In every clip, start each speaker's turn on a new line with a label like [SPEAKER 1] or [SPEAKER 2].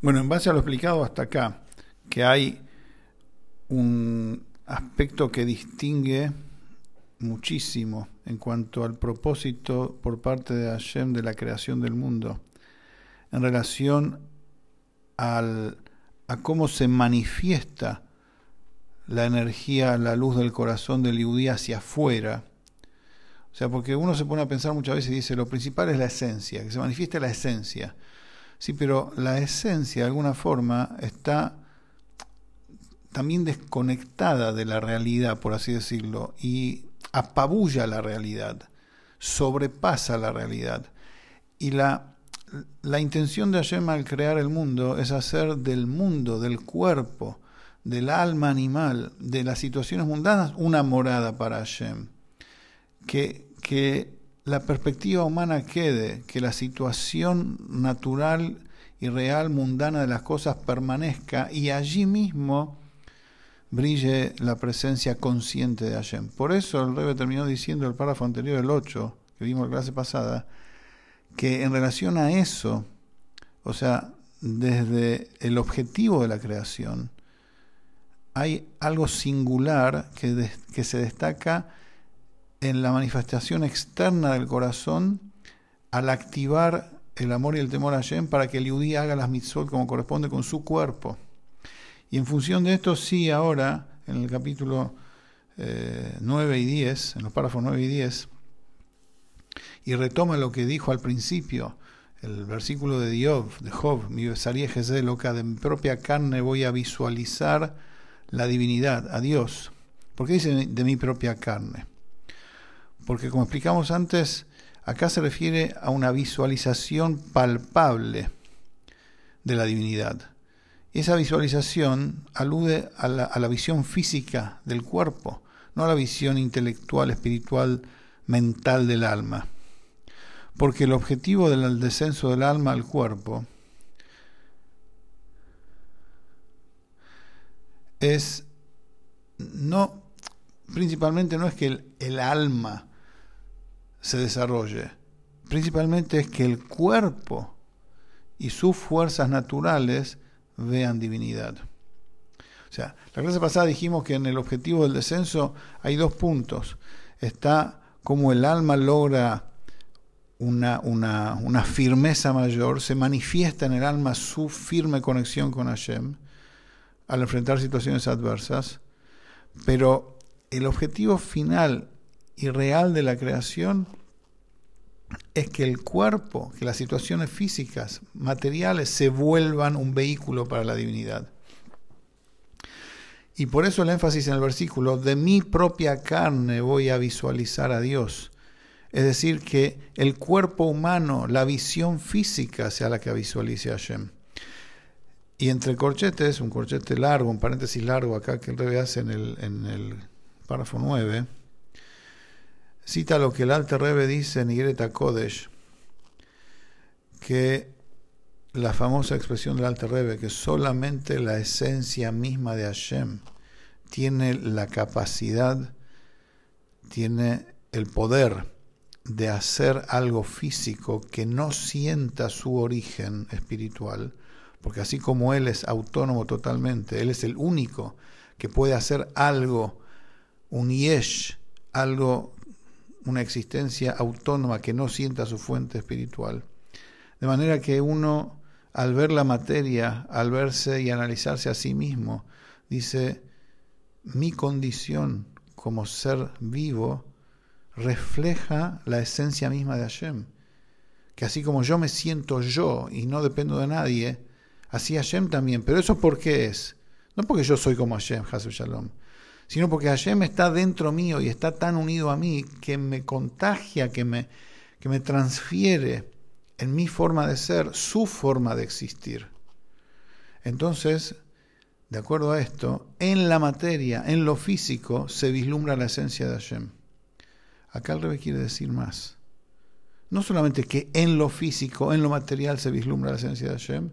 [SPEAKER 1] Bueno, en base a lo explicado hasta acá, que hay un aspecto que distingue muchísimo en cuanto al propósito por parte de Hashem de la creación del mundo, en relación al, a cómo se manifiesta la energía, la luz del corazón del Yudí hacia afuera. O sea, porque uno se pone a pensar muchas veces y dice, lo principal es la esencia, que se manifieste la esencia. Sí, pero la esencia de alguna forma está también desconectada de la realidad, por así decirlo, y apabulla la realidad, sobrepasa la realidad. Y la, la intención de Hashem al crear el mundo es hacer del mundo, del cuerpo, del alma animal, de las situaciones mundanas, una morada para Hashem. Que, que la perspectiva humana quede, que la situación natural y real mundana de las cosas permanezca y allí mismo brille la presencia consciente de Hashem. Por eso el Rebbe terminó diciendo el párrafo anterior, el 8, que vimos la clase pasada, que en relación a eso, o sea, desde el objetivo de la creación, hay algo singular que, que se destaca en la manifestación externa del corazón al activar el amor y el temor a Hashem para que el Yudí haga las mitzvot como corresponde con su cuerpo. Y en función de esto, sí, ahora, en el capítulo 9 eh, y 10, en los párrafos 9 y 10, y retoma lo que dijo al principio, el versículo de Dios, de Job, mi besaría de loca, de mi propia carne voy a visualizar la divinidad, a Dios. ¿Por qué dice de mi propia carne? Porque como explicamos antes, acá se refiere a una visualización palpable de la divinidad. Esa visualización alude a la, a la, visión física del cuerpo, no a la visión intelectual, espiritual, mental del alma. Porque el objetivo del descenso del alma al cuerpo es no, principalmente no es que el, el alma se desarrolle, principalmente es que el cuerpo y sus fuerzas naturales vean divinidad. O sea, la clase pasada dijimos que en el objetivo del descenso hay dos puntos. Está como el alma logra una, una, una, firmeza mayor, se manifiesta en el alma su firme conexión con Hashem al enfrentar situaciones adversas, pero el objetivo final y real de la creación es que el cuerpo, que las situaciones físicas, materiales, se vuelvan un vehículo para la divinidad. Y por eso el énfasis en el versículo, de mi propia carne voy a visualizar a Dios. Es decir, que el cuerpo humano, la visión física sea la que visualice a Hashem. Y entre corchetes, un corchete largo, un paréntesis largo acá que el rebe hace en el, en el párrafo 9, cita lo que el Alter Rebbe dice en Igreta Kodesh, que la famosa expresión del Alter Rebbe, que solamente la esencia misma de Hashem tiene la capacidad, tiene el poder de hacer algo físico que no sienta su origen espiritual, porque así como Él es autónomo totalmente, Él es el único que puede hacer algo, un yesh, algo una existencia autónoma que no sienta su fuente espiritual. De manera que uno, al ver la materia, al verse y analizarse a sí mismo, dice, mi condición como ser vivo refleja la esencia misma de Hashem. Que así como yo me siento yo y no dependo de nadie, así Hashem también. Pero eso por qué es? No porque yo soy como Hashem, Hasu Shalom, sino porque Hashem está dentro mío y está tan unido a mí que me contagia, que me, que me transfiere en mi forma de ser su forma de existir. Entonces, de acuerdo a esto, en la materia, en lo físico, se vislumbra la esencia de Hashem. Acá el revés quiere decir más. No solamente que en lo físico, en lo material se vislumbra la esencia de Hashem,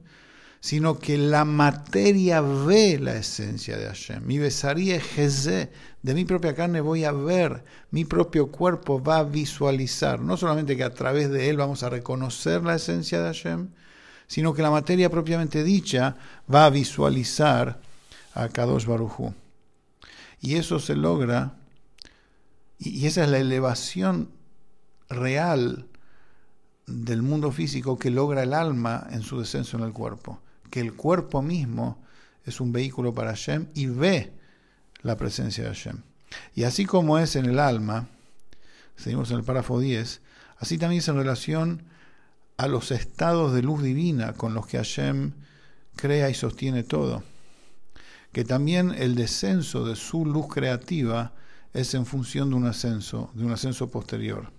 [SPEAKER 1] sino que la materia ve la esencia de Hashem. Mi besaría es de mi propia carne voy a ver, mi propio cuerpo va a visualizar, no solamente que a través de él vamos a reconocer la esencia de Hashem, sino que la materia propiamente dicha va a visualizar a Kadosh Barujú. Y eso se logra, y esa es la elevación real del mundo físico que logra el alma en su descenso en el cuerpo. Que el cuerpo mismo es un vehículo para Hashem y ve la presencia de Hashem. Y así como es en el alma, seguimos en el párrafo 10, así también es en relación a los estados de luz divina con los que Hashem crea y sostiene todo. Que también el descenso de su luz creativa es en función de un ascenso, de un ascenso posterior.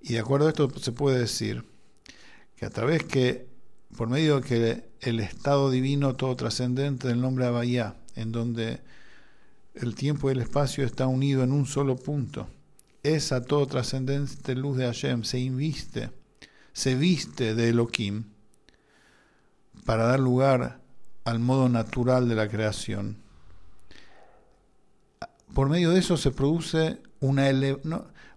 [SPEAKER 1] Y de acuerdo a esto se puede decir que a través que, por medio de que el estado divino todo trascendente del nombre Abayá, en donde el tiempo y el espacio está unido en un solo punto, esa todo trascendente luz de Hashem se inviste, se viste de Elohim para dar lugar al modo natural de la creación. Por medio de eso se produce una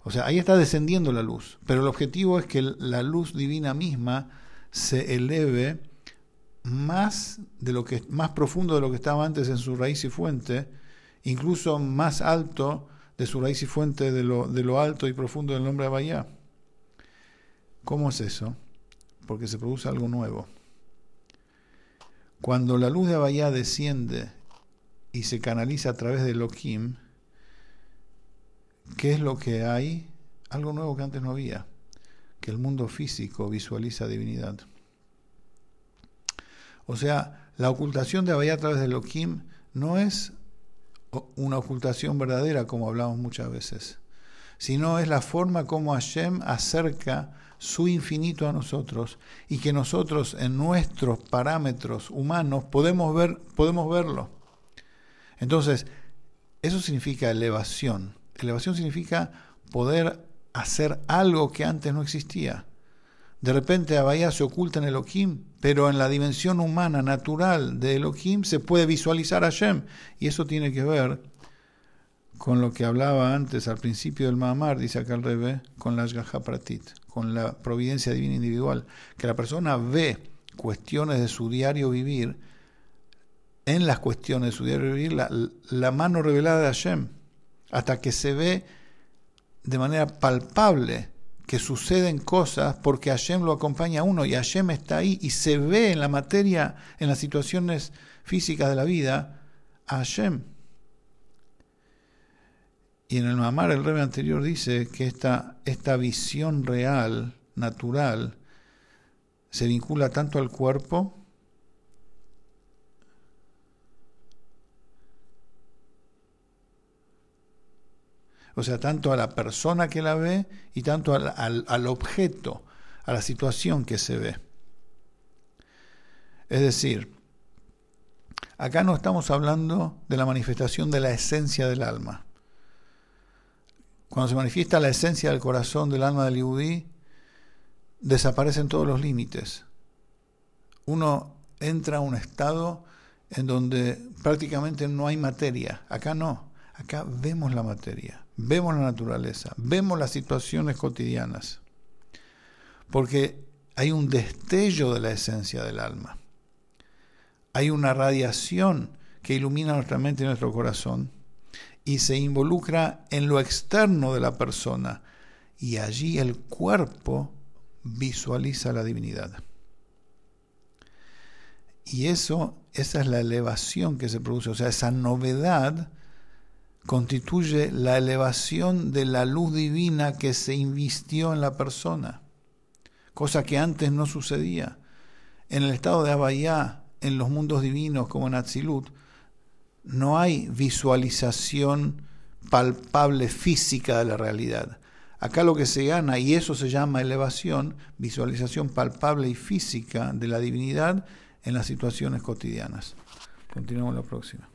[SPEAKER 1] o sea, ahí está descendiendo la luz, pero el objetivo es que la luz divina misma se eleve más de lo que más profundo de lo que estaba antes en su raíz y fuente, incluso más alto de su raíz y fuente de lo, de lo alto y profundo del nombre de Bahía. ¿Cómo es eso? Porque se produce algo nuevo. Cuando la luz de Bahía desciende y se canaliza a través de Elohim, ¿Qué es lo que hay? Algo nuevo que antes no había, que el mundo físico visualiza divinidad. O sea, la ocultación de Abaya a través de Elohim no es una ocultación verdadera, como hablamos muchas veces, sino es la forma como Hashem acerca su infinito a nosotros y que nosotros en nuestros parámetros humanos podemos, ver, podemos verlo. Entonces, eso significa elevación. Elevación significa poder hacer algo que antes no existía. De repente Abaya se oculta en Elohim, pero en la dimensión humana natural de Elohim se puede visualizar a Hashem. Y eso tiene que ver con lo que hablaba antes al principio del Mahamar, dice acá el Rebe, con la Ashgaha Pratit, con la providencia divina individual. Que la persona ve cuestiones de su diario vivir, en las cuestiones de su diario vivir, la, la mano revelada de Hashem hasta que se ve de manera palpable que suceden cosas porque Hashem lo acompaña a uno y Hashem está ahí y se ve en la materia, en las situaciones físicas de la vida, a Hashem. Y en el Mamar el rey anterior dice que esta, esta visión real, natural, se vincula tanto al cuerpo O sea, tanto a la persona que la ve y tanto al, objeto, a la situación que se ve. Es decir, acá no estamos hablando de la manifestación de la esencia del alma. Cuando se manifiesta la esencia del corazón del alma del Yudí, desaparecen todos los límites. Uno entra a un estado en donde prácticamente no hay materia. Acá no. Acá vemos la materia vemos la naturaleza, vemos las situaciones cotidianas, porque hay un destello de la esencia del alma, hay una radiación que ilumina nuestra mente y nuestro corazón y se involucra en lo externo de la persona y allí el cuerpo visualiza la divinidad. Y eso, esa es la elevación que se produce, o sea, esa novedad constituye la elevación de la luz divina que se invistió en la persona, cosa que antes no sucedía. En el estado de Abayá, en los mundos divinos como en Atzilut, no hay visualización palpable física de la realidad. Acá lo que se gana, y eso se llama elevación, visualización palpable y física de la divinidad en las situaciones cotidianas. Continuamos la próxima.